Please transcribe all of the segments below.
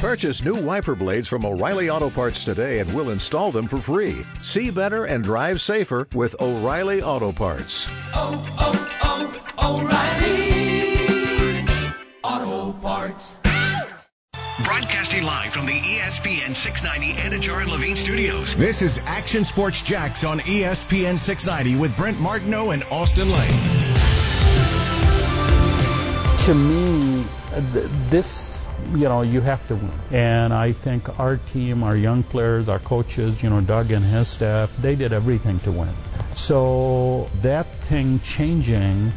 Purchase new wiper blades from O'Reilly Auto Parts today and we'll install them for free. See better and drive safer with O'Reilly Auto Parts. Oh, oh, oh, O'Reilly Auto Parts. Broadcasting live from the ESPN 690 Anajar and Levine studios. This is Action Sports Jax on ESPN 690 with Brent Martineau and Austin Lane. To me, this, you know, you have to win. And I think our team, our young players, our coaches, you know, Doug and his staff, they did everything to win. So that thing changing,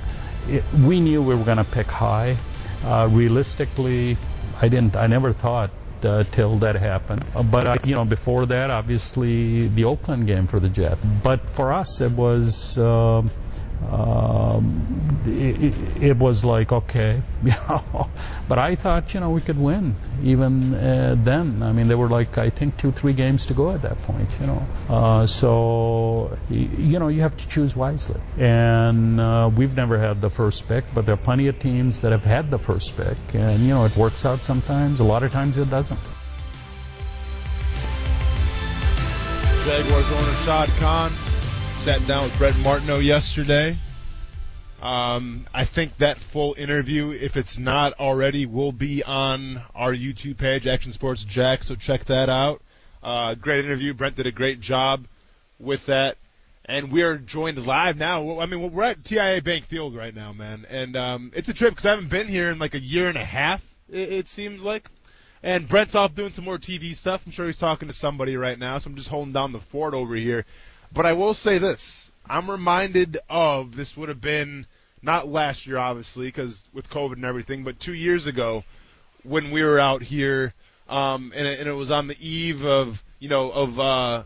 it, we knew we were going to pick high. Uh, realistically, I didn't. I never thought uh, till that happened. Uh, But I, you know, before that, obviously the Oakland game for the Jets. But for us, it was. Um it, it, it was like okay. But I thought you know we could win even uh, then. I mean there were like I think two three games to go at that point, you know. Uh, so you know you have to choose wisely. And uh, we've never had the first pick, but there are plenty of teams that have had the first pick, and you know it works out sometimes. A lot of times it doesn't. Jaguars owner Shad Khan sat down with Brent Martineau yesterday. Um, I think that full interview, if it's not already, will be on our YouTube page, Action Sports Jack. So check that out. Uh, great interview. Brent did a great job with that. And we are joined live now. I mean, we're at TIAA Bank Field right now, man. And um, it's a trip because I haven't been here in like a year and a half. It, it seems like. And Brent's off doing some more TV stuff. I'm sure he's talking to somebody right now, so I'm just holding down the fort over here. But I will say this. I'm reminded of this would have been not last year, obviously, because with COVID and everything, but two years ago when we were out here, um, and, it, and it was on the eve of, you know, of, uh,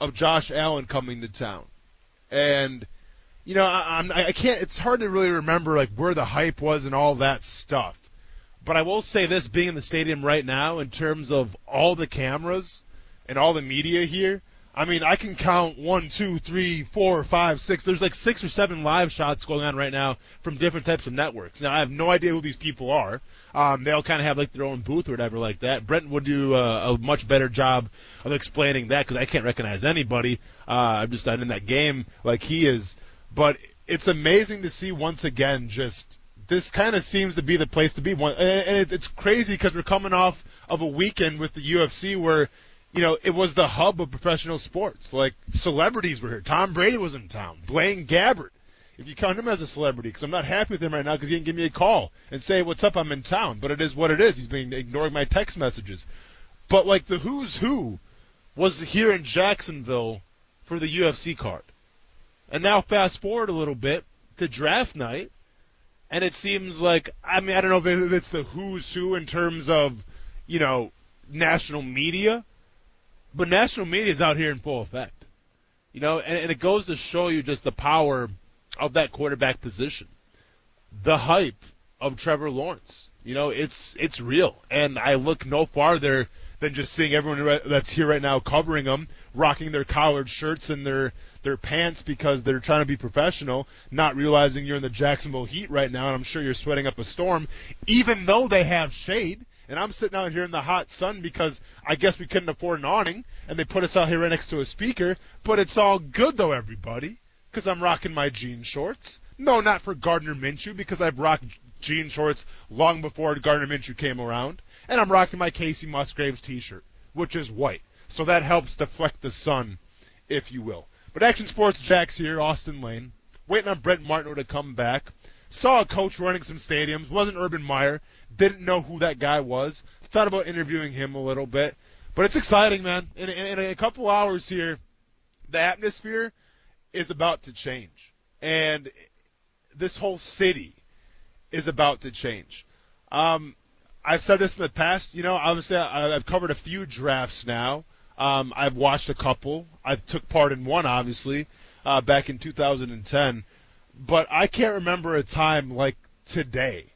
of Josh Allen coming to town. And, you know, I, I'm, I can't, it's hard to really remember, like, where the hype was and all that stuff. But I will say this, being in the stadium right now, in terms of all the cameras and all the media here, I mean, I can count one, two, three, four, five, six. There's like six or seven live shots going on right now from different types of networks. Now, I have no idea who these people are. Um, they all kind of have like their own booth or whatever like that. Brent would do a, a much better job of explaining that because I can't recognize anybody. Uh, I'm just not in that game like he is. But it's amazing to see once again just this kind of seems to be the place to be. And it's crazy because we're coming off of a weekend with the UFC where, you know, it was the hub of professional sports. Like celebrities were here. Tom Brady was in town. Blaine Gabbert, if you count him as a celebrity, because I'm not happy with him right now because he didn't give me a call and say what's up. I'm in town, but it is what it is. He's been ignoring my text messages. But like the who's who was here in Jacksonville for the UFC card. And now fast forward a little bit to draft night and it seems like I mean I don't know if it's the who's who in terms of you know national media, but national media is out here in full effect. You know, and, and it goes to show you just the power of that quarterback position, the hype of Trevor Lawrence. You know, it's it's real, and I look no farther than just seeing everyone that's here right now covering them, rocking their collared shirts and their their pants because they're trying to be professional, not realizing you're in the Jacksonville heat right now, and I'm sure you're sweating up a storm, even though they have shade. And I'm sitting out here in the hot sun because I guess we couldn't afford an awning, and they put us out here right next to a speaker. But it's all good though, everybody, because I'm rocking my jean shorts. No, not for Gardner Minshew because I've rocked jean shorts long before Gardner Minshew came around, and I'm rocking my Kacey Musgraves T-shirt, which is white, so that helps deflect the sun, if you will. But Action Sports Jax here, Austin Lane, waiting on Brent Martineau to come back. Saw a coach running some stadiums, wasn't Urban Meyer, didn't know who that guy was. Thought about interviewing him a little bit, but it's exciting, man. In, in, in a couple hours here, the atmosphere is about to change, and this whole city is about to change. Um, I've said this in the past. You know, obviously I've covered a few drafts now. Um, I've watched a couple. I took part in one, obviously, uh, back in 2010. But I can't remember a time like today,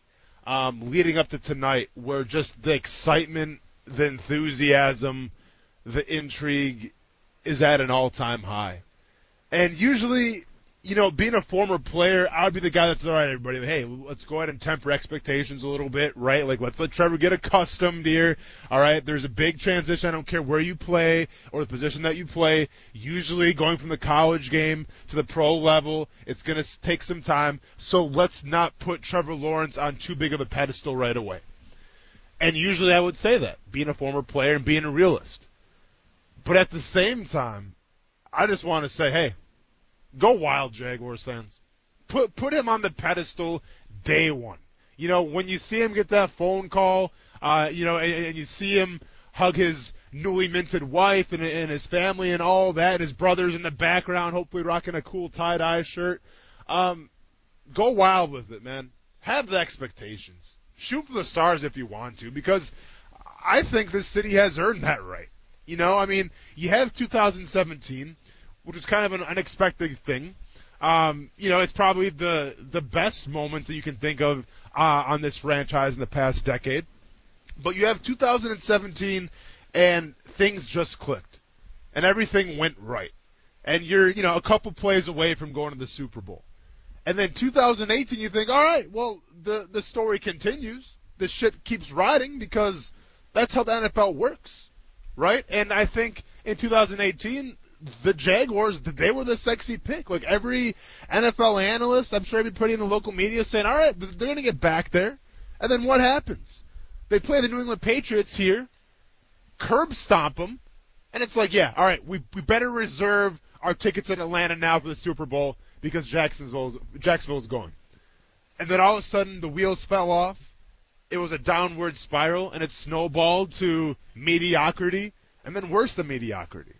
um, leading up to tonight, where just the excitement, the enthusiasm, the intrigue is at an all-time high. And usually, you know, being a former player, I would be the guy that's all right, everybody. Hey, let's go ahead and temper expectations a little bit, right? Like, let's let Trevor get accustomed here. All right, there's a big transition. I don't care where you play or the position that you play. Usually, going from the college game to the pro level, it's going to take some time. So let's not put Trevor Lawrence on too big of a pedestal right away. And usually, I would say that, being a former player and being a realist. But at the same time, I just want to say, hey, Go wild, Jaguars fans. Put put him on the pedestal day one. You know, when you see him get that phone call, uh, you know, and, and you see him hug his newly minted wife and, and his family and all that, and his brothers in the background, hopefully rocking a cool tie dye shirt. Um, go wild with it, man. Have the expectations. Shoot for the stars if you want to, because I think this city has earned that right. You know, I mean, you have 2017 which is kind of an unexpected thing. Um, you know, it's probably the the best moments that you can think of uh, on this franchise in the past decade. But you have 2017, and things just clicked, and everything went right, and you're you know a couple plays away from going to the Super Bowl. And then 2018, you think, all right, well the the story continues. The ship keeps riding because that's how the NFL works, right? And I think in 2018, the Jaguars, they were the sexy pick. Like every NFL analyst, I'm sure everybody in the local media saying, all right, they're going to get back there. And then what happens? They play the New England Patriots here, curb stomp them, and it's like, yeah, all right, we, we better reserve our tickets in Atlanta now for the Super Bowl because Jacksonville's, Jacksonville's going. And then all of a sudden the wheels fell off. It was a downward spiral and it snowballed to mediocrity and then worse than mediocrity.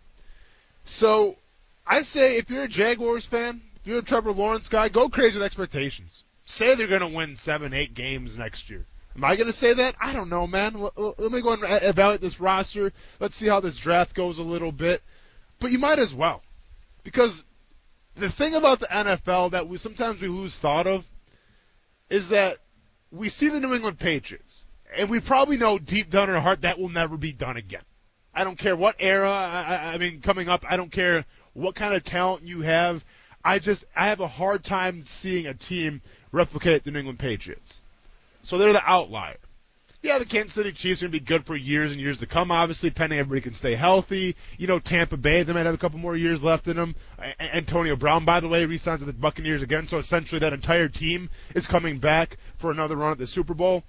So I say if you're a Jaguars fan, if you're a Trevor Lawrence guy, go crazy with expectations. Say they're going to win seven, eight games next year. Am I going to say that? I don't know, man. Let me go and evaluate this roster. Let's see how this draft goes a little bit. But you might as well. Because the thing about the NFL that we sometimes we lose thought of is that we see the New England Patriots, and we probably know deep down in our heart that will never be done again. I don't care what era. I, I mean, coming up, I don't care what kind of talent you have. I just I have a hard time seeing a team replicate the New England Patriots. So they're the outlier. Yeah, the Kansas City Chiefs are going to be good for years and years to come, obviously, pending everybody can stay healthy. You know, Tampa Bay, they might have a couple more years left in them. Antonio Brown, by the way, re-signs with the Buccaneers again, so essentially that entire team is coming back for another run at the Super Bowl.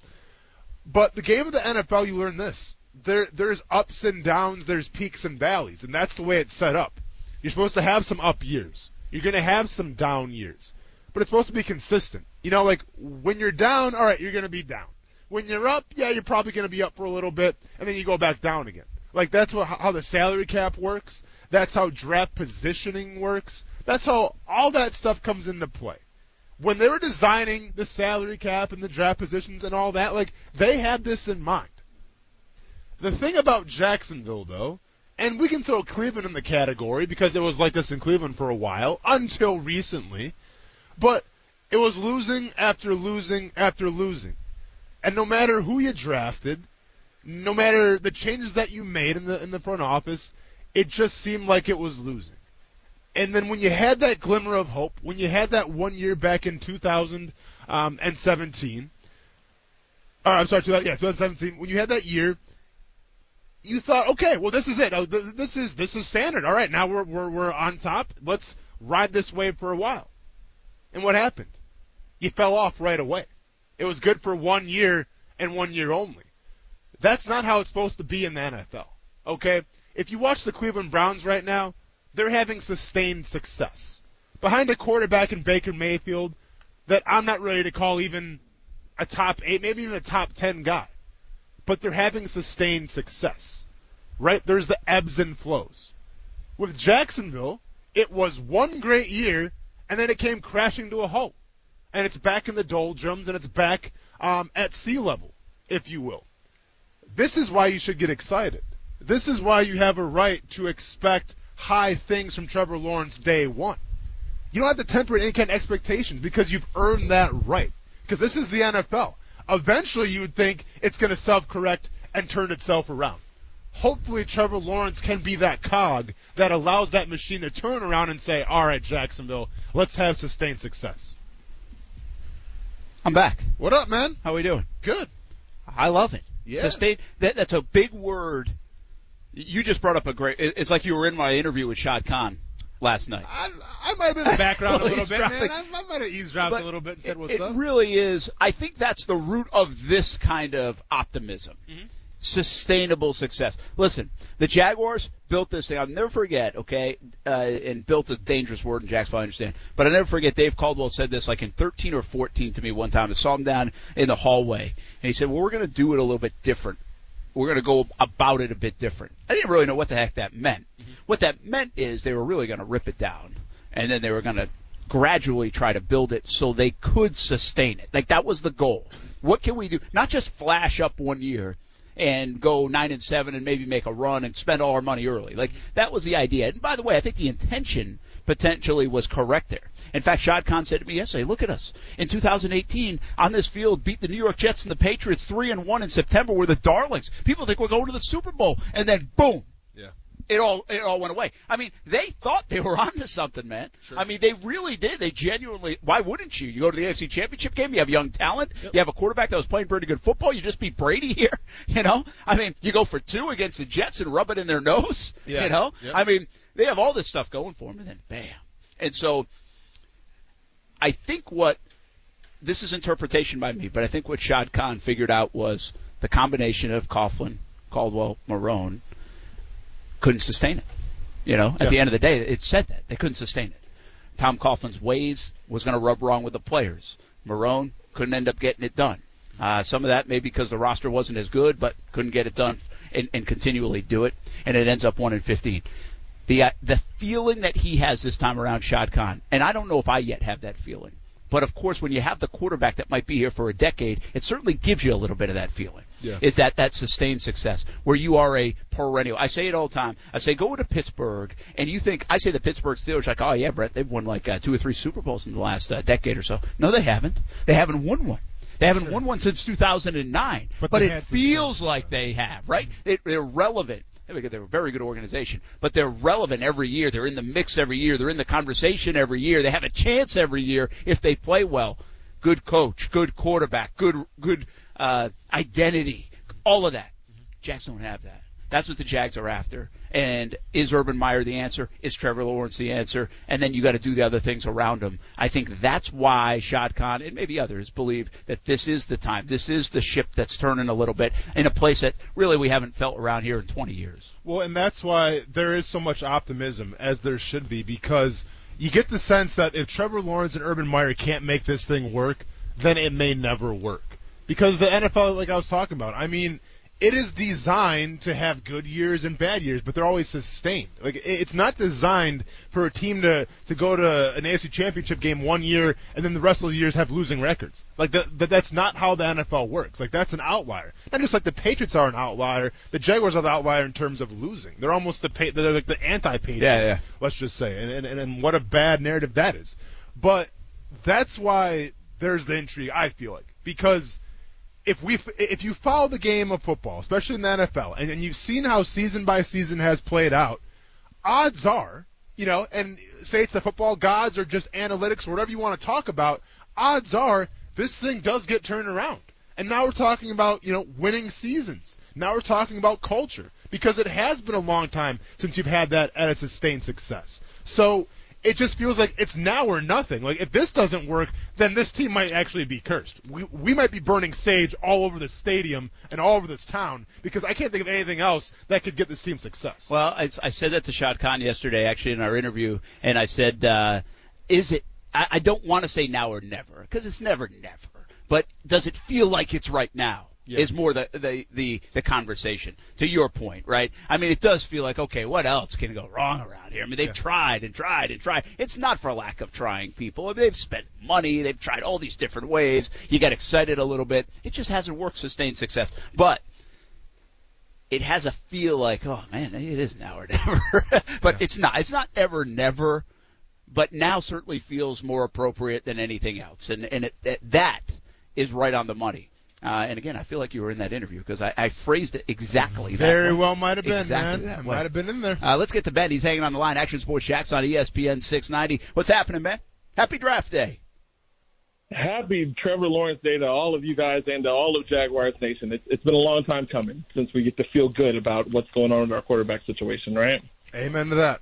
But the game of the NFL, you learn this there there's ups and downs, there's peaks and valleys, and that's the way it's set up. You're supposed to have some up years. You're going to have some down years. But it's supposed to be consistent. You know, like when you're down, all right, you're going to be down. When you're up, yeah, you're probably going to be up for a little bit, and then you go back down again. Like that's what, how the salary cap works. That's how draft positioning works. That's how all that stuff comes into play. When they were designing the salary cap and the draft positions and all that, like they had this in mind. The thing about Jacksonville, though, and we can throw Cleveland in the category because it was like this in Cleveland for a while until recently, but it was losing after losing after losing. And no matter who you drafted, no matter the changes that you made in the in the front office, it just seemed like it was losing. And then when you had that glimmer of hope, when you had that one year back in 2017, um, or I'm sorry, yeah, 2017, when you had that year you thought, okay, well this is it. Oh, this is this is standard. All right, now we're we're we're on top. Let's ride this wave for a while. And what happened? You fell off right away. It was good for one year and one year only. That's not how it's supposed to be in the NFL. Okay? If you watch the Cleveland Browns right now, they're having sustained success. Behind a quarterback in Baker Mayfield that I'm not ready to call even a top eight, maybe even a top ten guy but they're having sustained success. Right? There's the ebbs and flows. With Jacksonville, it was one great year, and then it came crashing to a halt. And it's back in the doldrums, and it's back um, at sea level, if you will. This is why you should get excited. This is why you have a right to expect high things from Trevor Lawrence day one. You don't have to temper any kind of expectations because you've earned that right. Because this is the NFL eventually you would think it's going to self-correct and turn itself around. hopefully Trevor Lawrence can be that cog that allows that machine to turn around and say, all right, Jacksonville, let's have sustained success. I'm back. What up, man? How we doing? Good. I love it. Yeah. Sustain. That, that's a big word. You just brought up a great. It's like you were in my interview with Shad Khan last night. I, I might have been in the background a little bit, man. I, I might have eavesdropped a little bit and said it, what's it up. really is. I think that's the root of this kind of optimism. Mm-hmm. Sustainable success. Listen, the Jaguars built this thing. I'll never forget, okay, uh, and built a dangerous word in Jacksonville, I understand. But I'll never forget Dave Caldwell said this like in 13 or 14 to me one time. I saw him down in the hallway, and he said, well, we're going to do it a little bit different. We're going to go about it a bit different. I didn't really know what the heck that meant. Mm-hmm. What that meant is they were really going to rip it down, and then they were going to gradually try to build it so they could sustain it. Like that was the goal. What can we do? Not just flash up one year and go nine and seven and maybe make a run and spend all our money early. Like that was the idea. And by the way, I think the intention potentially was correct there. In fact, Shad Khan said to me yesterday, "Look at us in 2018 on this field, beat the New York Jets and the Patriots three and one in September. We're the darlings. People think we're going to the Super Bowl, and then boom. It all it all went away. I mean, they thought they were onto something, man. I mean, they really did. They genuinely. Why wouldn't you? You go to the AFC Championship game. You have young talent. You have a quarterback that was playing pretty good football. You just beat Brady here. You know. I mean, you go for two against the Jets and rub it in their nose. Yeah. You know. Yep. I mean, they have all this stuff going for them, and then bam. And so, I think what this is interpretation by me, but I think what Shad Khan figured out was the combination of Coughlin, Caldwell, Marrone couldn't sustain it. You know, at Yeah. the end of the day, it said that they couldn't sustain it. Tom Coughlin's ways was going to rub wrong with the players. Marrone couldn't end up getting it done. Uh, some of that maybe because the roster wasn't as good, but couldn't get it done and, and continually do it, and it ends up one and fifteen. The uh, the feeling that he has this time around, Shad Khan, and I don't know if I yet have that feeling. But of course, when you have the quarterback that might be here for a decade, it certainly gives you a little bit of that feeling. Yeah. Is that that sustained success where you are a perennial? I say it all the time. I say go to Pittsburgh, and you think I say the Pittsburgh Steelers like, oh yeah, Brent, they've won like uh, two or three Super Bowls in the last uh, decade or so. No, they haven't. They haven't won one. They haven't won one since 2009. But But, it feels like they have, right? It, they're relevant. They're a very good organization, but they're relevant every year. They're in the mix every year. They're in the conversation every year. They have a chance every year if they play well. Good coach, good quarterback, good good uh, identity, all of that. Jags don't have that. That's what the Jags are after. And is Urban Meyer the answer? Is Trevor Lawrence the answer? And then you got to do the other things around him. I think that's why Shad Khan and maybe others believe that this is the time. This is the ship that's turning a little bit in a place that really we haven't felt around here in 20 years. Well, and that's why there is so much optimism, as there should be, because you get the sense that if Trevor Lawrence and Urban Meyer can't make this thing work, then it may never work. Because the NFL, like I was talking about, I mean, it is designed to have good years and bad years, but they're always sustained. Like it's not designed for a team to to go to an AFC Championship game one year and then the rest of the years have losing records. Like that, that that's not how the NFL works. Like that's an outlier. Not just like the Patriots are an outlier, the Jaguars are the outlier in terms of losing. They're almost the they're like the anti-Patriots. Yeah, yeah. Let's just say, and, and and what a bad narrative that is. But that's why there's the intrigue. I feel like because if we if you follow the game of football, especially in the NFL, and, and you've seen how season by season has played out, odds are, you know, and say it's the football gods or just analytics or whatever you want to talk about, odds are this thing does get turned around. And now we're talking about, you know, winning seasons. Now we're talking about culture because it has been a long time since you've had that at a sustained success. So it just feels like it's now or nothing. Like if this doesn't work, then this team might actually be cursed. We we might be burning sage all over the stadium and all over this town because I can't think of anything else that could get this team success. Well, I, I said that to Shad Khan yesterday, actually, in our interview, and I said, uh, "Is it? I, I don't want to say now or never because it's never never, but does it feel like it's right now?" Yeah. Is more the, the the the conversation to your point, right? I mean, it does feel like okay, what else can go wrong around here? I mean, they've Yeah. tried and tried and tried. It's not for lack of trying, people. I mean, they've spent money, they've tried all these different ways. You get excited a little bit. It just hasn't worked. Sustained success, but it has a feel like, oh man, it is now or never. but it's not. It's not ever never. But now certainly feels more appropriate than anything else, and and it, that that is right on the money. Uh, and again, I feel like you were in that interview because I, I phrased it exactly that Very way. well might have been, Exactly man. that way. might have been in there. Uh, let's get to Ben. He's hanging on the line. Action Sports Jax on ESPN 690. What's happening, Ben? Happy draft day. Happy Trevor Lawrence Day to all of you guys and to all of Jaguars Nation. It's, it's been a long time coming since we get to feel good about what's going on in our quarterback situation, right? Amen to that.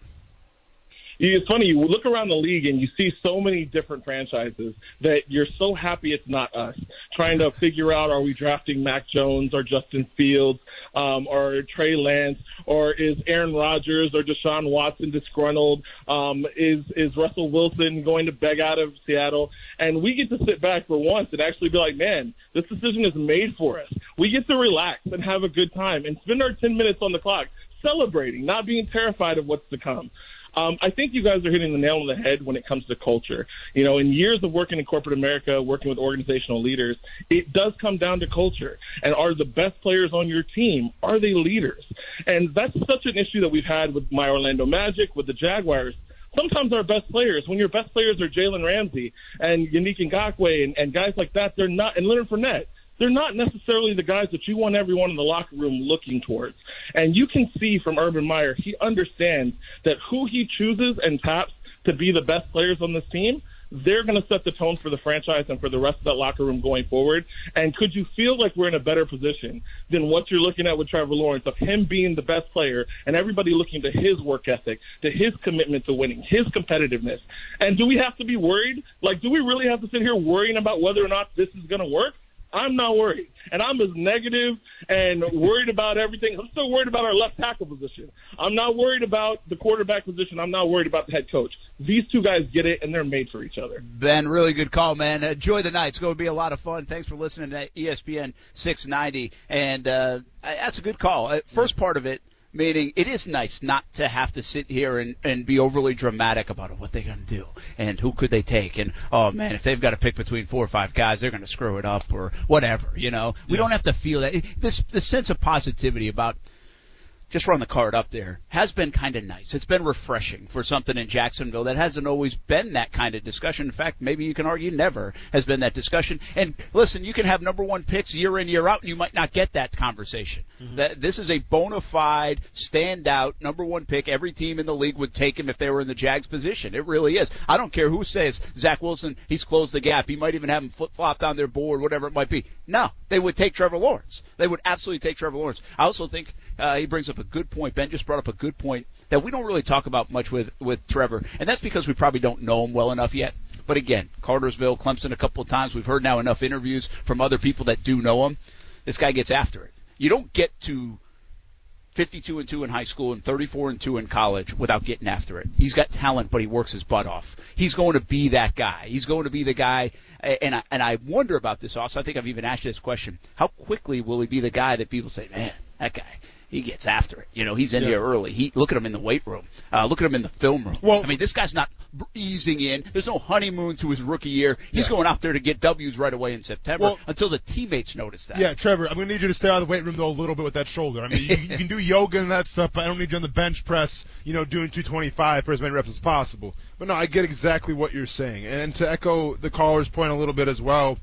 It's funny, you look around the league and you see so many different franchises that you're so happy it's not us. Trying to figure out are we drafting Mac Jones or Justin Fields um, or Trey Lance or is Aaron Rodgers or Deshaun Watson disgruntled? Um, is is Russell Wilson going to beg out of Seattle? And we get to sit back for once and actually be like, man, this decision is made for us. We get to relax and have a good time and spend our 10 minutes on the clock celebrating, not being terrified of what's to come. Um, I think you guys are hitting the nail on the head when it comes to culture. You know, in years of working in corporate America, working with organizational leaders, it does come down to culture. And are the best players on your team, are they leaders? And that's such an issue that we've had with my Orlando Magic, with the Jaguars. Sometimes our best players, when your best players are Jalen Ramsey and Yannick Ngakoue and, and guys like that, they're not, and Leonard Fournette, they're not necessarily the guys that you want everyone in the locker room looking towards. And you can see from Urban Meyer, he understands that who he chooses and taps to be the best players on this team, they're going to set the tone for the franchise and for the rest of that locker room going forward. And could you feel like we're in a better position than what you're looking at with Trevor Lawrence of him being the best player and everybody looking to his work ethic, to his commitment to winning, his competitiveness? And do we have to be worried? Like, do we really have to sit here worrying about whether or not this is going to work? I'm not worried. And I'm as negative and worried about everything. I'm still worried about our left tackle position. I'm not worried about the quarterback position. I'm not worried about the head coach. These two guys get it and they're made for each other. Ben, really good call, man. Enjoy the night. It's going to be a lot of fun. Thanks for listening to ESPN 690. And uh, that's a good call. Uh, First part of it, meaning it is nice not to have to sit here and, and be overly dramatic about oh, what they're going to do and who could they take. And, oh, man, if they've got to pick between four or five guys, they're going to screw it up or whatever, you know. We don't have to feel that. This, this sense of positivity about – just run the card up there has been kind of nice. It's been refreshing for something in Jacksonville that hasn't always been that kind of discussion. In fact, maybe you can argue never has been that discussion. And listen, you can have number one picks year in year out, and you might not get that conversation. That this is a bona fide standout number one pick. Every team in the league would take him if they were in the Jags position. It really is. I don't care who says Zach Wilson. He's closed the gap. He might even have him flip flopped on their board, whatever it might be. No, they would take Trevor Lawrence. They would absolutely take Trevor Lawrence. I also think uh, he brings up a good point. Ben just brought up a good point that we don't really talk about much with with Trevor, and that's because we probably don't know him well enough yet. But again, Cartersville, Clemson, a couple of times. We've heard now enough interviews from other people that do know him. This guy gets after it. You don't get to 52 and 2 in high school and 34 and 2 in college without getting after it. He's got talent, but he works his butt off. He's going to be that guy. He's going to be the guy. And I, and I wonder about this also. I think I've even asked you this question. How quickly will he be the guy that people say, man, that guy, he gets after it. You know, he's in here early. He look at him in the weight room. Uh, look at him in the film room. Well- I mean, this guy's not easing in. There's no honeymoon to his rookie year. He's going out there to get W's right away in September Well- until the teammates notice that. Yeah, Trevor, I'm going to need you to stay out of the weight room, though, a little bit with that shoulder. I mean, you, you can do yoga and that stuff, but I don't need you on the bench press, you know, doing 225 for as many reps as possible. But no, I get exactly what you're saying. And to echo the caller's point a little bit as well,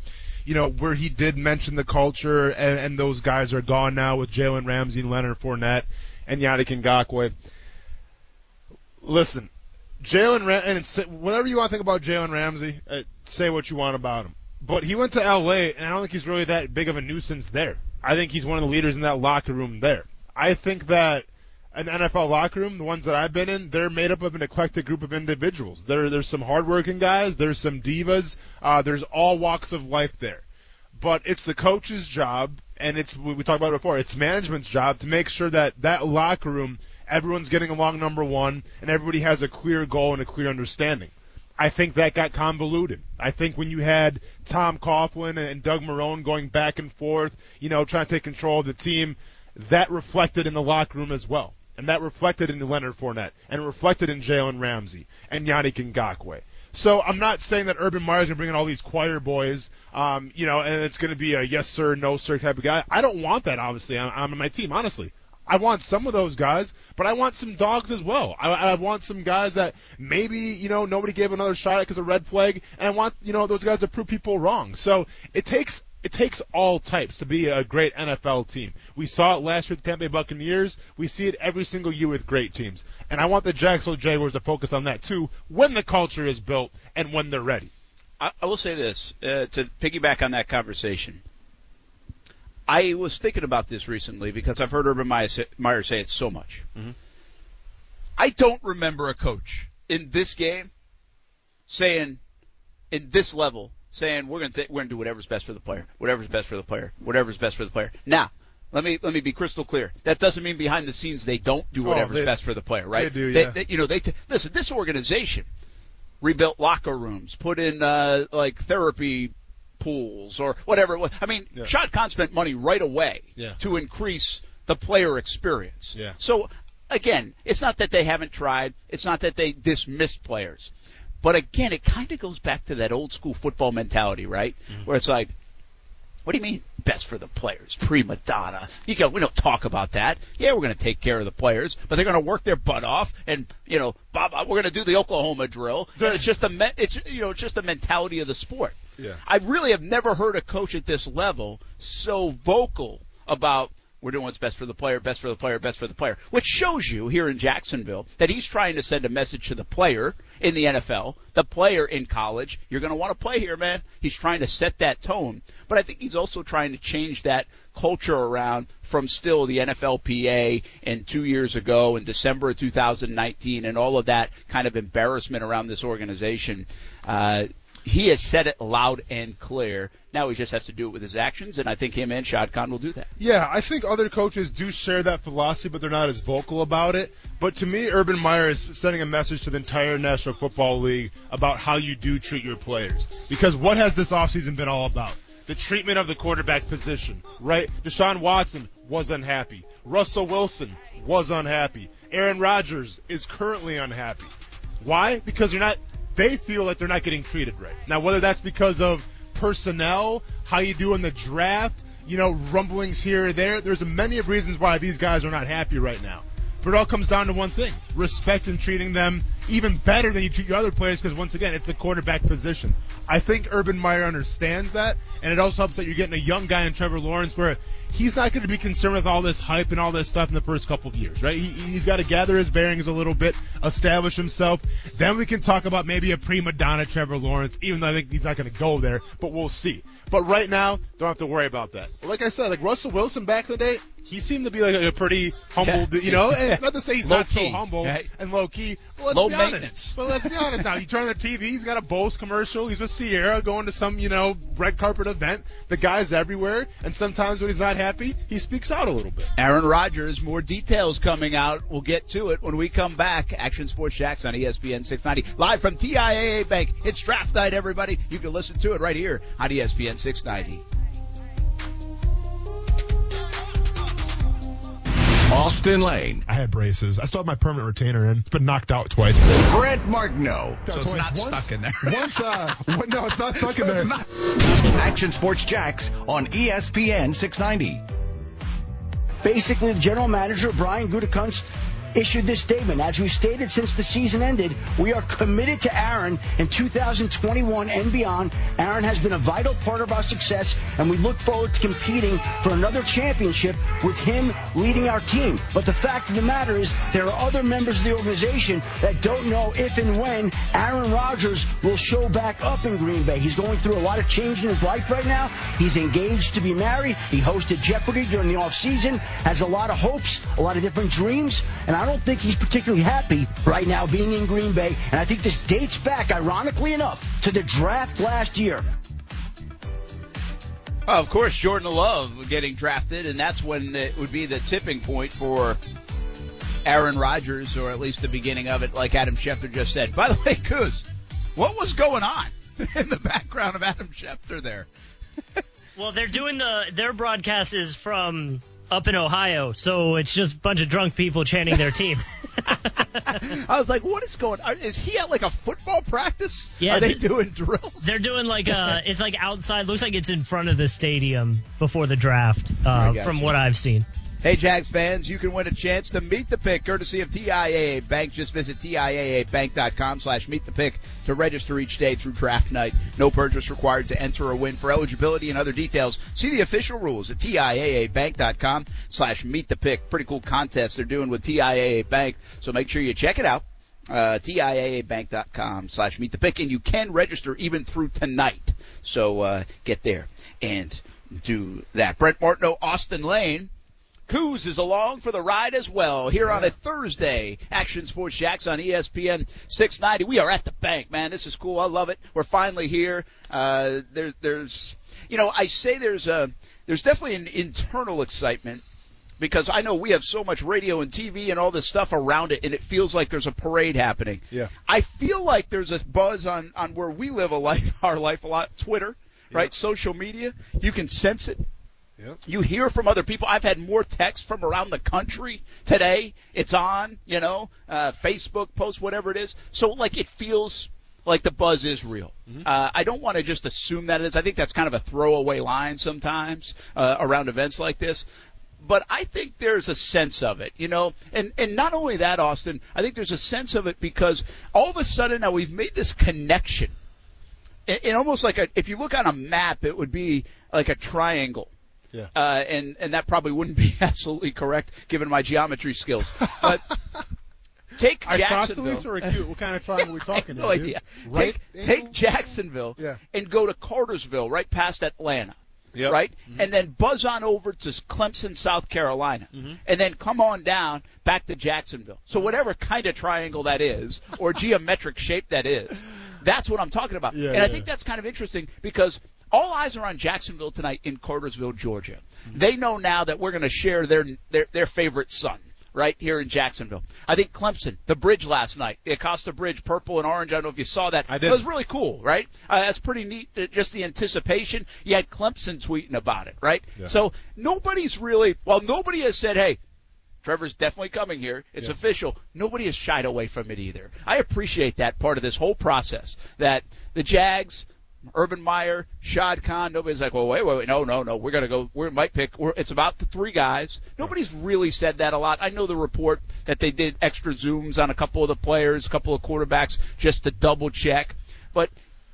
you know, where he did mention the culture, and, and those guys are gone now with Jalen Ramsey Leonard Fournette and Yannick Ngakoue. Listen, Jalen Ram- and whatever you want to think about Jalen Ramsey, uh, say what you want about him. But he went to LA, and I don't think he's really that big of a nuisance there. I think he's one of the leaders in that locker room there. I think that an NFL locker room, the ones that I've been in, they're made up of an eclectic group of individuals. There, there's some hardworking guys, there's some divas, uh, there's all walks of life there. But it's the coach's job, and it's we talked about it before. It's management's job to make sure that that locker room, everyone's getting along number one, and everybody has a clear goal and a clear understanding. I think that got convoluted. I think when you had Tom Coughlin and Doug Marrone going back and forth, you know, trying to take control of the team, that reflected in the locker room as well. And that reflected in Leonard Fournette, and reflected in Jalen Ramsey and Yannick Ngakoue. So I'm not saying that Urban Meyer's gonna bring in all these choir boys, um, you know, and it's gonna be a yes sir, no sir type of guy. I don't want that, obviously, I'm on my team, honestly. I want some of those guys, but I want some dogs as well. I, I want some guys that maybe you know nobody gave another shot at because of red flag, and I want you know those guys to prove people wrong. So it takes it takes all types to be a great NFL team. We saw it last year with the Tampa Bay Buccaneers. We see it every single year with great teams. And I want the Jacksonville Jaguars to focus on that too when the culture is built and when they're ready. I, I will say this uh, to piggyback on that conversation. I was thinking about this recently because I've heard Urban Meyer say, Meyer say it so much. Mhm. I don't remember a coach in this game saying, in this level, saying we're going to th- we're going to do whatever's best for the player, whatever's best for the player, whatever's best for the player. Now, let me let me be crystal clear. That doesn't mean behind the scenes they don't do Oh, whatever's they- best for the player, right? they do, yeah. they- you know, they t- listen. This organization rebuilt locker rooms, put in uh, like therapy pools or whatever. it was. I mean, Yeah. Shad Khan spent money right away Yeah. to increase the player experience. Yeah. So again, it's not that they haven't tried. It's not that they dismissed players. But again, it kind of goes back to that old school football mentality, right? Mm-hmm. Where it's like, what do you mean best for the players? Prima donna. You go, we don't talk about that. Yeah, we're going to take care of the players, but they're going to work their butt off, and you know, Bob, we're going to do the Oklahoma drill. And it's just a, me- it's you know, it's just the mentality of the sport. Yeah. I really have never heard a coach at this level so vocal about we're doing what's best for the player, best for the player, best for the player, which shows you here in Jacksonville that he's trying to send a message to the player in the NFL, the player in college. You're going to want to play here, man. He's trying to set that tone, but I think he's also trying to change that culture around from still the NFLPA and two years ago in December of 2019 and all of that kind of embarrassment around this organization. Uh, he has said it loud and clear. Now he just has to do it with his actions, and I think him and Shad Khan will do that. Yeah, I think other coaches do share that philosophy, but they're not as vocal about it. But to me, Urban Meyer is sending a message to the entire National Football League about how you do treat your players. Because what has this offseason been all about? The treatment of the quarterback position, right? Deshaun Watson was unhappy. Russell Wilson was unhappy. Aaron Rodgers is currently unhappy. Why? Because you're not. They feel like they're not getting treated right. Now, whether that's because of personnel, how you do in the draft, you know, rumblings here or there. There's many of reasons why these guys are not happy right now. But it all comes down to one thing: respect and treating them even better than you treat your other players. Because once again, it's the quarterback position. I think Urban Meyer understands that, and it also helps that you're getting a young guy in Trevor Lawrence, where he's not going to be concerned with all this hype and all this stuff in the first couple of years, right? He, he's got to gather his bearings a little bit, establish himself. Then we can talk about maybe a prima donna Trevor Lawrence, even though I think he's not going to go there, but we'll see. But right now, don't have to worry about that. Like I said, like Russell Wilson back in the day, he seemed to be like a pretty humble, Yeah. you know, and not to say he's Low not key, so humble right? and low key. But let's Low be. Honest. But let's be honest now. You turn on the TV, he's got a Bose commercial. He's with Ciara going to some, you know, red carpet event. The guy's everywhere, and sometimes when he's not happy, he speaks out a little bit. Aaron Rodgers, more details coming out. We'll get to it when we come back. Action Sports Jax on ESPN 690. Live from TIAA Bank. It's draft night, everybody. You can listen to it right here on ESPN 690. Austin Lane, I had braces. I still have my permanent retainer in. It's been knocked out twice. Brent Martineau. So it's not stuck in there. Once, uh, no, it's not stuck in there. It's not. Action Sports Jax on ESPN 690. Basically, the general manager, Brian Gutekunst, issued this statement. As we stated since the season ended, we are committed to Aaron in 2021 and beyond. Aaron has been a vital part of our success, and we look forward to competing for another championship with him leading our team. But the fact of the matter is, there are other members of the organization that don't know if and when Aaron Rodgers will show back up in Green Bay. He's going through a lot of change in his life right now. He's engaged to be married. He hosted Jeopardy during the offseason, has a lot of hopes, a lot of different dreams, and I don't think he's particularly happy right now being in Green Bay. And I think this dates back, ironically enough, to the draft last year. Well, of course, Jordan Love getting drafted, and that's when it would be the tipping point for Aaron Rodgers, or at least the beginning of it, like Adam Schefter just said. By the way, Kuz, what was going on in the background of Adam Schefter there? Well, they're doing the their broadcast is from up in Ohio, so it's just a bunch of drunk people chanting their team. I was like, what is going on? Is he at like a football practice? Yeah, Are they th- doing drills? They're doing like uh it's like outside. Looks like it's in front of the stadium before the draft, uh, from you. what I've seen. Hey, Jags fans, you can win a chance to meet the pick courtesy of TIAA Bank. Just visit TIAABank.com slash meet the pick to register each day through draft night. No purchase required to enter or win. For eligibility and other details, see the official rules at TIAABank.com slash meet the pick. Pretty cool contest they're doing with TIAA Bank, so make sure you check it out. Uh, TIAABank.com slash meet the pick, and you can register even through tonight. So, uh, get there and do that. Brent Martineau, Austin Lane. Coos is along for the ride as well here on a Thursday. Action Sports Jax on ESPN 690. We are at the bank, man. This is cool. I love it. We're finally here. Uh, there's, there's, you know, I say there's a, there's definitely an internal excitement because I know we have so much radio and TV and all this stuff around it, and it feels like there's a parade happening. Yeah. I feel like there's a buzz on on where we live a life, our life a lot. Twitter, right? Social media. You can sense it. Yep. You hear from other people. I've had more texts from around the country today. It's on, you know, uh, Facebook posts, whatever it is. So like it feels like the buzz is real. Uh, I don't want to just assume that it is. I think that's kind of a throwaway line sometimes uh, around events like this. But I think there's a sense of it, you know, and and not only that, Austin. I think there's a sense of it because all of a sudden now we've made this connection. And, and almost like a, if you look on a map, it would be like a triangle. Yeah. Uh, and and that probably wouldn't be absolutely correct given my geometry skills. But take Jacksonville. Isosceles or acute? What kind of triangle are we talking no here, idea. Right Take, take? Jacksonville Yeah. and go to Cartersville, right past Atlanta. Yep. Right? And then buzz on over to Clemson, South Carolina. Mm-hmm. And then come on down back to Jacksonville. So whatever kind of triangle that is, or geometric shape that is, that's what I'm talking about. Yeah, and I think that's kind of interesting because all eyes are on Jacksonville tonight in Cartersville, Georgia. They know now that we're going to share their, their their favorite son right here in Jacksonville. I think Clemson, the bridge last night, the Acosta Bridge, purple and orange. I don't know if you saw that. I did. It was really cool, right? Uh, that's pretty neat. uh, Just the anticipation. You had Clemson tweeting about it, right? Yeah. So nobody's really, well, nobody has said, hey, Trevor's definitely coming here. It's Yeah. official. Nobody has shied away from it either. I appreciate that part of this whole process. That the Jags, Urban Meyer, Shad Khan, nobody's like, well, wait, wait, wait, no, no, no, we're gonna go. We might pick. We're, it's about the three guys. Nobody's really said that a lot. I know the report that they did extra zooms on a couple of the players, a couple of quarterbacks, just to double check. But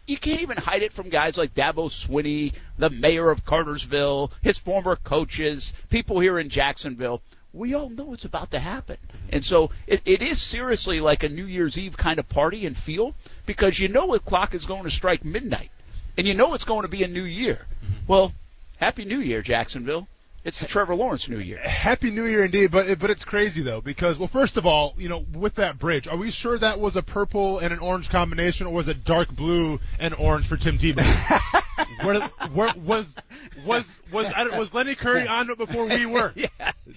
you can't even hide it from guys like Dabo Swinney, the mayor of Cartersville, his former coaches, people here in Jacksonville. We all know it's about to happen. Mm-hmm. And so it, it is seriously like a New Year's Eve kind of party and feel because you know the clock is going to strike midnight and you know it's going to be a new year. Mm-hmm. Well, Happy New Year, Jacksonville. It's the Trevor Lawrence New Year. Happy New Year indeed, but but it's crazy though because well, first of all, you know, with that bridge, are we sure that was a purple and an orange combination, or was it dark blue and orange for Tim Tebow? where, where was was was was Lenny Curry on it before we were? yeah.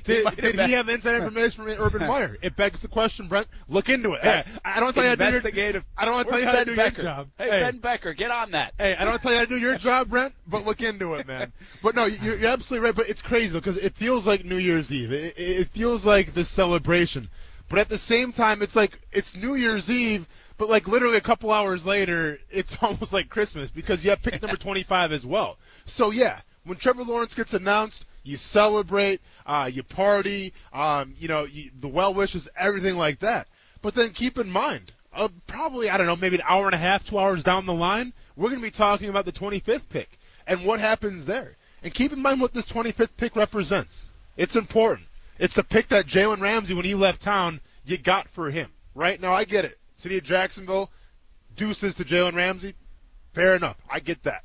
Did, have did he have inside information from Urban Meyer? It begs the question, Brent. Look into it. Hey, I don't tell you how to do your I don't want to tell you how to do Becker? your job. Hey, Ben Becker, get on that. Hey, I don't want to tell you how to do your job, Brent, but look into it, man. But no, you're, you're absolutely right. But it's crazy though, because it feels like New Year's Eve. It, it, it feels like this celebration. But at the same time, it's like it's New Year's Eve, but like literally a couple hours later, it's almost like Christmas because you have pick number 25 as well. So yeah, when Trevor Lawrence gets announced, you celebrate, uh, you party, um, you know, you, the well wishes, everything like that. But then keep in mind, uh, probably I don't know, maybe an hour and a half, two hours down the line, we're going to be talking about the 25th pick and what happens there. And keep in mind what this 25th pick represents. It's important. It's the pick that Jalen Ramsey, when he left town, you got for him. Right now, I get it. City of Jacksonville, deuces to Jalen Ramsey. Fair enough. I get that.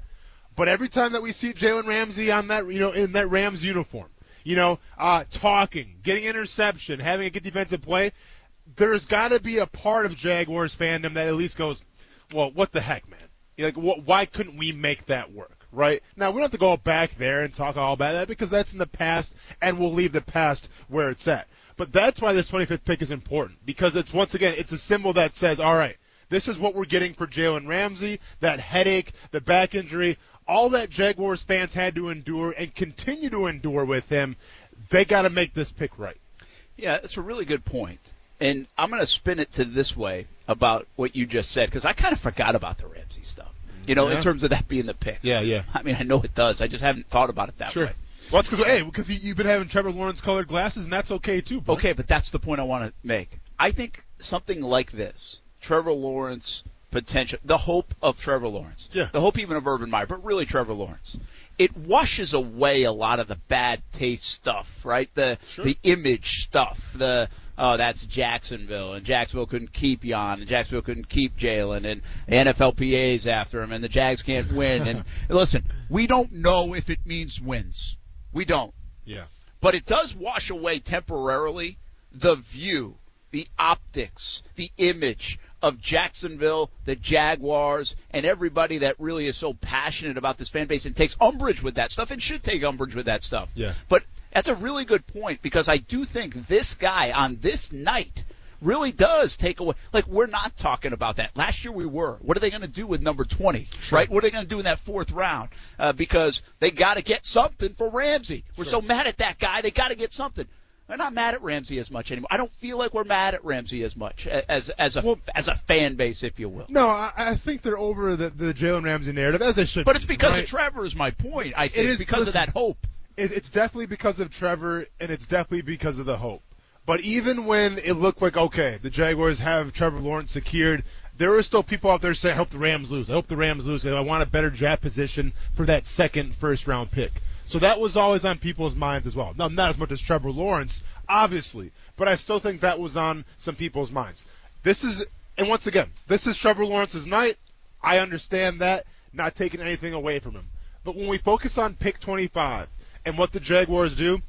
But every time that we see Jalen Ramsey on that, you know, in that Rams uniform, you know, uh, talking, getting interception, having a good defensive play, there's got to be a part of Jaguars fandom that at least goes, well, what the heck, man? Like, wh- why couldn't we make that work? Right now, we don't have to go back there and talk all about that because that's in the past, and we'll leave the past where it's at. But that's why this 25th pick is important because it's once again, it's a symbol that says, all right, this is what we're getting for Jalen Ramsey, that headache, the back injury, all that Jaguars fans had to endure and continue to endure with him. They got to make this pick right. Yeah, that's a really good point. And I'm going to spin it to this way about what you just said because I kind of forgot about the Ramsey stuff. You know, Yeah. in terms of that being the pick. Yeah, yeah. I mean, I know it does. I just haven't thought about it that Sure. way. Well, that's because hey, because you, you've been having Trevor Lawrence colored glasses, and that's okay too. Bud. Okay, but that's the point I want to make. I think something like this, Trevor Lawrence potential, the hope of Trevor Lawrence, Yeah. the hope even of Urban Meyer, but really Trevor Lawrence. It washes away a lot of the bad taste stuff, right? The Sure. the image stuff, the oh that's Jacksonville and Jacksonville couldn't keep Jan and Jacksonville couldn't keep Jalen and the NFLPA's after him and the Jags can't win and listen, we don't know if it means wins. We don't Yeah. but it does wash away temporarily the view, the optics, the image of Jacksonville, the Jaguars, and everybody that really is so passionate about this fan base and takes umbrage with that stuff and should take umbrage with that stuff. Yeah. But that's a really good point because I do think this guy on this night really does take away. Like we're not talking about that. Last year we were. What are they going to do with number 20? Right? What are they going to do in that fourth round? Uh, because they got to get something for Ramsey. We're so mad at that guy. They got to get something. We're not mad at Ramsey as much anymore. I don't feel like we're mad at Ramsey as much as as a as a fan base, if you will. No, I, I think they're over the, the Jalen Ramsey narrative as they should. But it's because right? of Trevor is my point. I think is- because of that hope. it, it's definitely because of Trevor, and it's definitely because of the hope. But even when it looked like okay, the Jaguars have Trevor Lawrence secured, there are still people out there saying, "I hope the Rams lose. I hope the Rams lose. 'cause I want a better draft position for that second first round pick." So that was always on people's minds as well. Now, not as much as Trevor Lawrence, obviously, but I still think that was on some people's minds. This is, and once again, this is Trevor Lawrence's night. I understand that, not taking anything away from him. But when we focus on pick 25 and what the Jaguars do,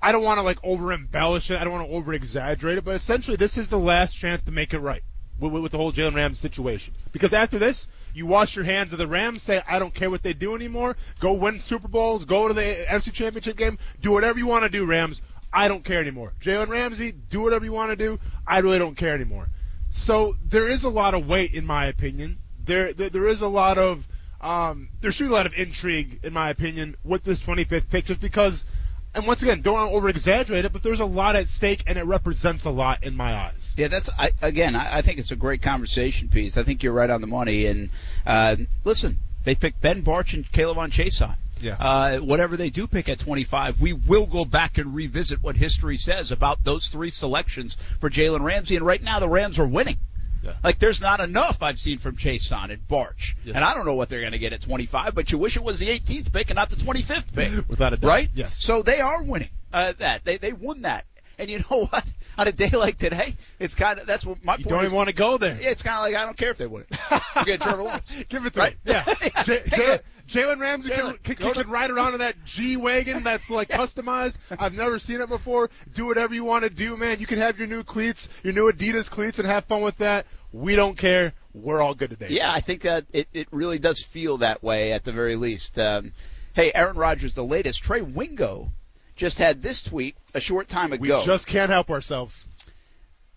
I don't want to like over embellish it. I don't want to over exaggerate it, but essentially this is the last chance to make it right with, with the whole Jalen Rams situation. Because after this, you wash your hands of the Rams, say I don't care what they do anymore. Go win Super Bowls, go to the NFC Championship game, do whatever you want to do, Rams. I don't care anymore. Jalen Ramsey, do whatever you want to do. I really don't care anymore. So there is a lot of weight, in my opinion. There, there, there is a lot of, um, there should be a lot of intrigue, in my opinion, with this 25th pick, just because. And once again, don't want to over exaggerate it, but there's a lot at stake, and it represents a lot in my eyes. Yeah, that's I, again. I, I think it's a great conversation piece. I think you're right on the money. And uh, listen, they picked Ben Bartch and K'Lavon Chaisson. Yeah. Uh, whatever they do pick at 25, we will go back and revisit what history says about those three selections for Jalen Ramsey. And right now, the Rams are winning. Yeah. Like there's not enough I've seen from Chaisson and Bartch, Yes. and I don't know what they're going to get at 25. But you wish it was the 18th pick and not the 25th pick, Without a doubt. right? Yes. So they are winning uh, that. They they won that. And you know what? On a day like today, it's kind of that's what my You point don't is. even want to go there. Yeah, it's kind of like I don't care if they win. You get Trevor Lawrence. Give it to Right? him. Yeah. J- J- Jalen Ramsey can, can, can, ride around in that G wagon that's like customized. I've never seen it before. Do whatever you want to do, man. You can have your new cleats, your new Adidas cleats, and have fun with that. We don't care. We're all good today. Yeah, I think that it, it really does feel that way at the very least. Um, hey, Aaron Rodgers, the latest. Trey Wingo just had this tweet a short time ago. We just can't help ourselves.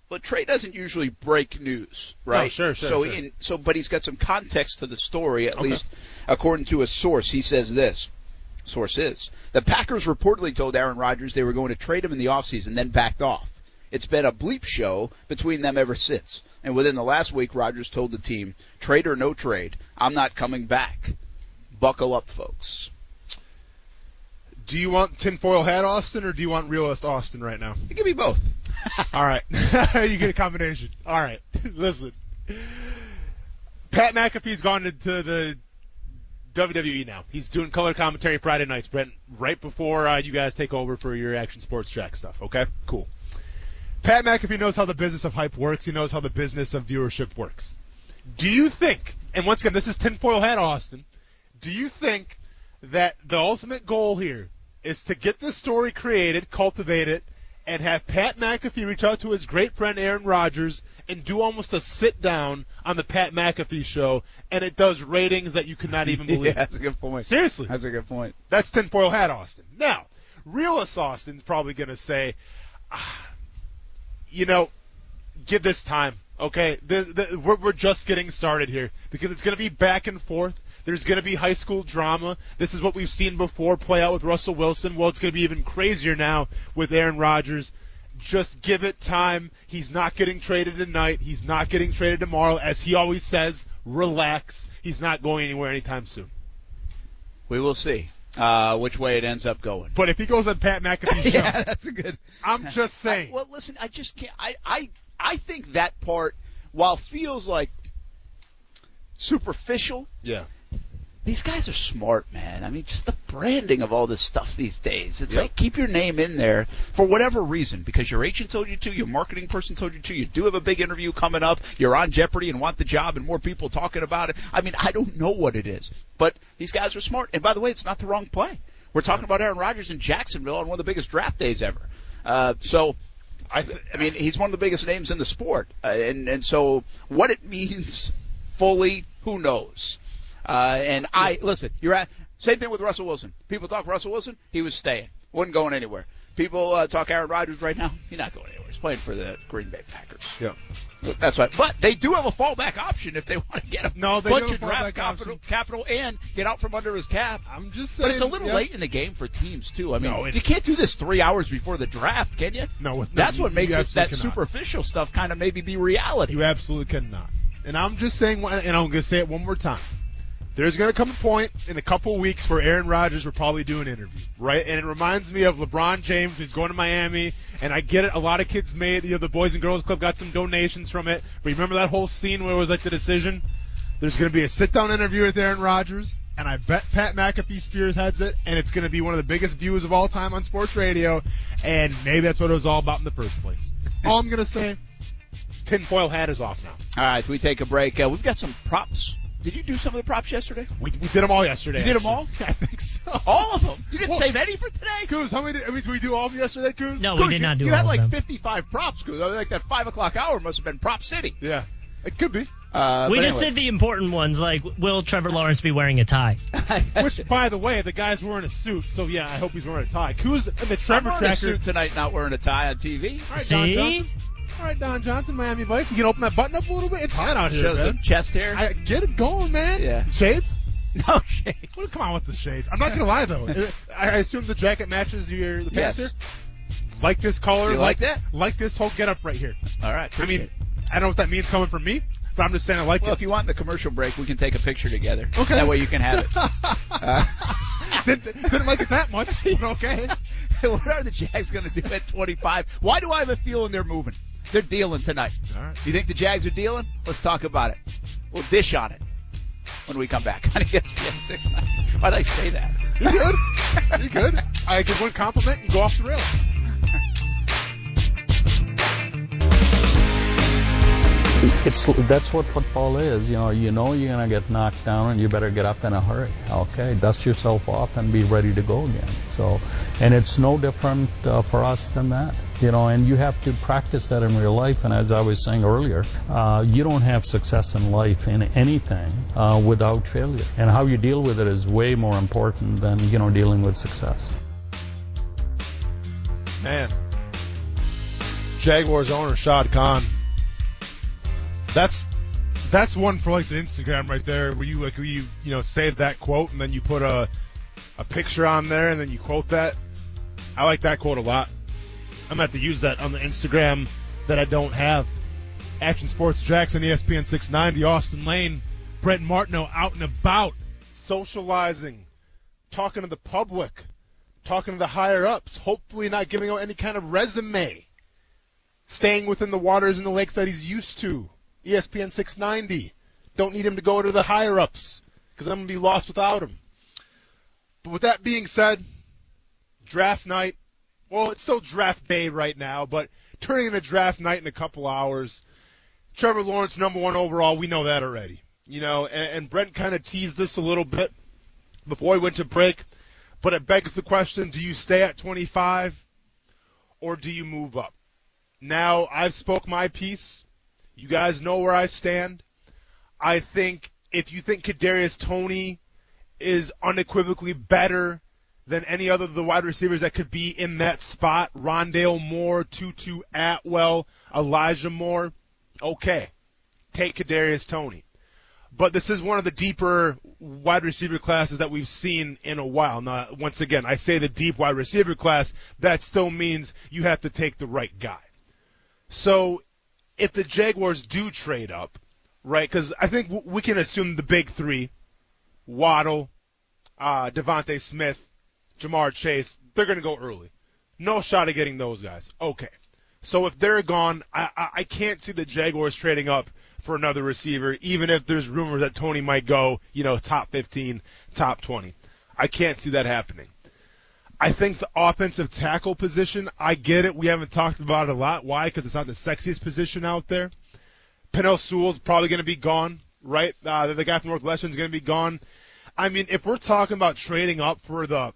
but Trey doesn't usually break news, right? No, sure, sure, So, sure. In, so, but he's got some context to the story, at Okay. least according to a source. He says this. Source is the Packers reportedly told Aaron Rodgers they were going to trade him in the offseason, then backed off. It's been a bleep show between them ever since. And within the last week, Rodgers told the team, "Trade or no trade, I'm not coming back. Buckle up, folks." Do you want tinfoil hat Austin or do you want realist Austin right now? It can be both. All right. you get a combination. All right. Listen. Pat McAfee's gone to, the WWE now. He's doing color commentary Friday nights, Brent, right before uh, you guys take over for your Action Sports Jax stuff. Okay? Cool. Pat McAfee knows how the business of hype works. He knows how the business of viewership works. Do you think, and once again, this is tinfoil hat Austin, do you think that the ultimate goal here is to get this story created, cultivate it, and have Pat McAfee reach out to his great friend Aaron Rodgers and do almost a sit down on the Pat McAfee show, and it does ratings that you could not even believe. yeah, that's a good point. Seriously. That's a good point. That's tinfoil hat Austin. Now, realist Austin's probably going to say, ah, you know, give this time. Okay, this, this, we're, we're just getting started here because it's going to be back and forth. There's going to be high school drama. This is what we've seen before play out with Russell Wilson. Well, it's going to be even crazier now with Aaron Rodgers. Just give it time. He's not getting traded tonight. He's not getting traded tomorrow. As he always says, relax. He's not going anywhere anytime soon. We will see. uh, which way it ends up going. But if he goes on Pat McAfee's show, yeah, that's a good. I'm just saying. I, well, listen, I just can't. I, I, I think that part, while feels like superficial, yeah. These guys are smart, man. I mean, just the branding of all this stuff these days. It's Yep. like keep your name in there for whatever reason, because your agent told you to, your marketing person told you to, you do have a big interview coming up, you're on Jeopardy and want the job and more people talking about it. I mean, I don't know what it is, but these guys are smart. And by the way, it's not the wrong play. We're talking about Aaron Rodgers in Jacksonville on one of the biggest draft days ever. Uh, so, I, th- I mean, he's one of the biggest names in the sport, uh, and and so what it means fully, who knows? Uh, and I listen. You're at same thing with Russell Wilson. People talk Russell Wilson, he was staying, wasn't going anywhere. People uh, talk Aaron Rodgers right now, he's not going anywhere. He's playing for the Green Bay Packers. yeah. That's right. But they do have a fallback option if they want to get a No, bunch of draft capital, option. capital and get out from under his cap. I'm just saying. But it's a little yeah. late in the game for teams too. I mean, No, it- you can't do this three hours before the draft, can you? No, no, that's what makes it that cannot. superficial stuff kind of maybe be reality. You absolutely cannot. And I'm just saying, and I'm going to say it one more time. There's going to come a point in a couple weeks where Aaron Rodgers will probably do an interview, right? And it reminds me of LeBron James who's going to Miami. And I get it. A lot of kids made, you know, the Boys and Girls Club got some donations from it. But remember that whole scene where it was like the decision? There's going to be a sit-down interview with Aaron Rodgers. And I bet Pat McAfee Spears heads it, and it's going to be one of the biggest views of all time on sports radio. And maybe that's what it was all about in the first place. All I'm going to say, tinfoil hat is off now. All right, we take a break. Uh, we've got some props. Did you do some of the props yesterday? We, we did them all yesterday. You did them all? I think so. All of them. You didn't Well- save any for today. Coos, how many did, I mean, did we do all of them yesterday, Coos? No, we did you, not do You all had of like them. 55 props, Coos. I mean, like that five o'clock hour must have been Prop City. Yeah. It could be. Uh, we just anyway. did the important ones, like will Trevor Lawrence be wearing a tie? Which, by the way, the guy's wearing a suit, so yeah, I hope he's wearing a tie. Who's and the I'm Trevor wearing a tracker. suit tonight, not wearing a tie on TV. All right, Don See? Johnson. All right, Don Johnson, Miami Vice. You can open that button up a little bit. It's hot out here, Shows man. chest hair. I, get it going, man. Yeah. Shades? no shades. Well, come on with the shades. I'm not gonna lie though. I assume the jacket matches your the pants Yes. here. Like this color. You like that? Like this whole getup right here. All right. I mean, it. I don't know what that means coming from me, but I'm just saying I like well, it. if you want the commercial break, we can take a picture together. Okay. That way you can have it. Uh, didn't, didn't like it that much. okay. what are the Jags going to do at 25? Why do I have a feeling they're moving? They're dealing tonight. All right. You think the Jags are dealing? Let's talk about it. We'll dish on it when we come back on ESPN 69. Why'd I say that? You're good. You're good. I give one compliment, you go off the rails. It's that's what football is. You know, you know you're gonna get knocked down, and you better get up in a hurry. Okay, dust yourself off and be ready to go again. So, and it's no different uh, for us than that. You know, and you have to practice that in real life. And as I was saying earlier, uh, you don't have success in life in anything uh, without failure. And how you deal with it is way more important than you know dealing with success. Man. Jaguars owner Shad Khan. That's that's one for like the Instagram right there where you like where you you know save that quote and then you put a a picture on there and then you quote that. I like that quote a lot. I'm gonna have to use that on the Instagram that I don't have. Action Sports Jackson, ESPN 690, Austin Lane, Brent Martineau out and about, socializing, talking to the public, talking to the higher ups, hopefully not giving out any kind of resume. Staying within the waters and the lakes that he's used to. ESPN 690. Don't need him to go to the higher ups because I'm going to be lost without him. But with that being said, draft night. Well, it's still draft day right now, but turning into draft night in a couple hours. Trevor Lawrence, number one overall. We know that already. You know, and, and Brent kind of teased this a little bit before we went to break. But it begs the question: Do you stay at 25, or do you move up? Now I've spoke my piece. You guys know where I stand. I think if you think Kadarius Toney is unequivocally better than any other of the wide receivers that could be in that spot, Rondale Moore, Tutu Atwell, Elijah Moore, okay, take Kadarius Toney. But this is one of the deeper wide receiver classes that we've seen in a while. Now, once again, I say the deep wide receiver class, that still means you have to take the right guy. So if the Jaguars do trade up, right, because I think w- we can assume the big three, Waddle, uh, DeVonta Smith, Ja'Marr Chase, they're going to go early. No shot of getting those guys. Okay. So if they're gone, I, I, I can't see the Jaguars trading up for another receiver, even if there's rumors that Toney might go, you know, top 15, top 20. I can't see that happening. I think the offensive tackle position, I get it. We haven't talked about it a lot. Why? Because it's not the sexiest position out there. Penei Sewell's probably going to be gone, right? Uh, the guy from Northwestern's going to be gone. I mean, if we're talking about trading up for the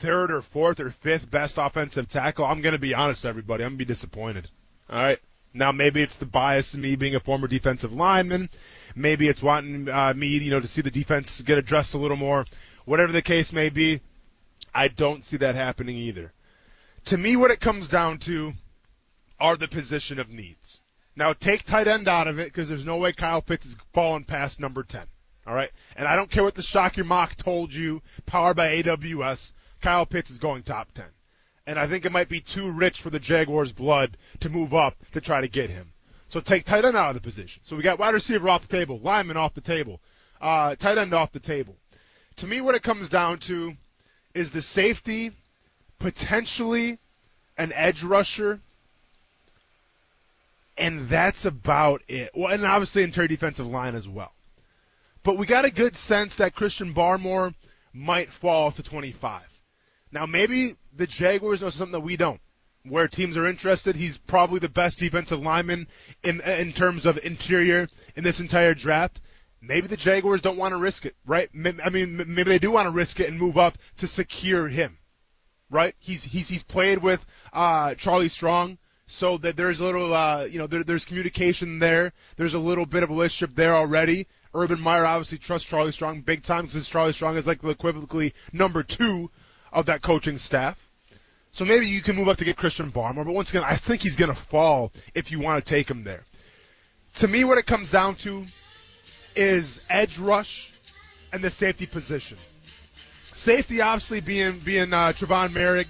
third or fourth or fifth best offensive tackle, I'm going to be honest, everybody. I'm going to be disappointed. All right. Now maybe it's the bias of me being a former defensive lineman. Maybe it's wanting uh, me, you know, to see the defense get addressed a little more. Whatever the case may be, I don't see that happening either. To me, what it comes down to are the position of needs. Now take tight end out of it because there's no way Kyle Pitts is falling past number 10. All right. And I don't care what the Shock Your Mock told you, powered by AWS. Kyle Pitts is going top 10. And I think it might be too rich for the Jaguars' blood to move up to try to get him. So take tight end out of the position. So we got wide receiver off the table, lineman off the table, uh, tight end off the table. To me, what it comes down to is the safety, potentially an edge rusher, and that's about it. Well, and obviously interior defensive line as well. But we got a good sense that Christian Barmore might fall to 25. Now maybe the Jaguars know something that we don't. Where teams are interested, he's probably the best defensive lineman in in terms of interior in this entire draft. Maybe the Jaguars don't want to risk it, right? I mean, maybe they do want to risk it and move up to secure him, right? He's he's he's played with uh, Charlie Strong, so that there's a little, uh, you know, there, there's communication there. There's a little bit of a relationship there already. Urban Meyer obviously trusts Charlie Strong big time because Charlie Strong is like equivocally number two of that coaching staff. So maybe you can move up to get Christian Barmore, but once again, I think he's going to fall if you want to take him there. To me, what it comes down to is edge rush and the safety position. Safety obviously being being uh, Trevon Moehrig.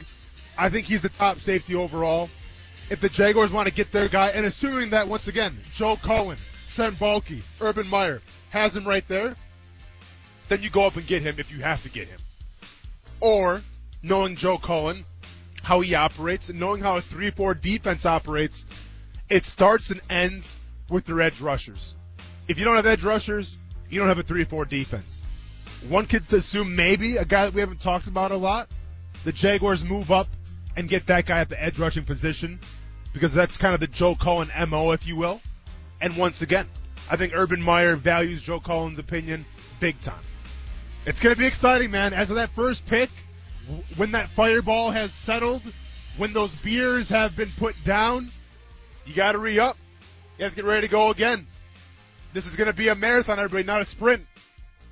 I think he's the top safety overall. If the Jaguars want to get their guy, and assuming that once again Joe Cullen, Trent Baalke, Urban Meyer has him right there, then you go up and get him if you have to get him. Or knowing Joe Cullen, how he operates, and knowing how a 3-4 defense operates, it starts and ends with their edge rushers. If you don't have edge rushers, you don't have a 3-4 defense. One could assume maybe a guy that we haven't talked about a lot, the Jaguars move up and get that guy at the edge rushing position because that's kind of the Joe Cullen MO, if you will. And once again, I think Urban Meyer values Joe Cullen's opinion big time. It's going to be exciting, man. After that first pick, when that fireball has settled, when those beers have been put down, you got to re up. You have to get ready to go again. This is going to be a marathon, everybody, not a sprint.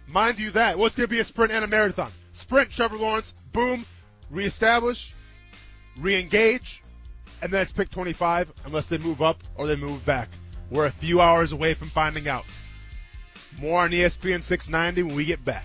Mind you that. Well, it's going to be a sprint and a marathon. Sprint, Trevor Lawrence, boom, reestablish, re-engage, and then it's pick 25 unless they move up or they move back. We're a few hours away from finding out. More on ESPN 690 when we get back.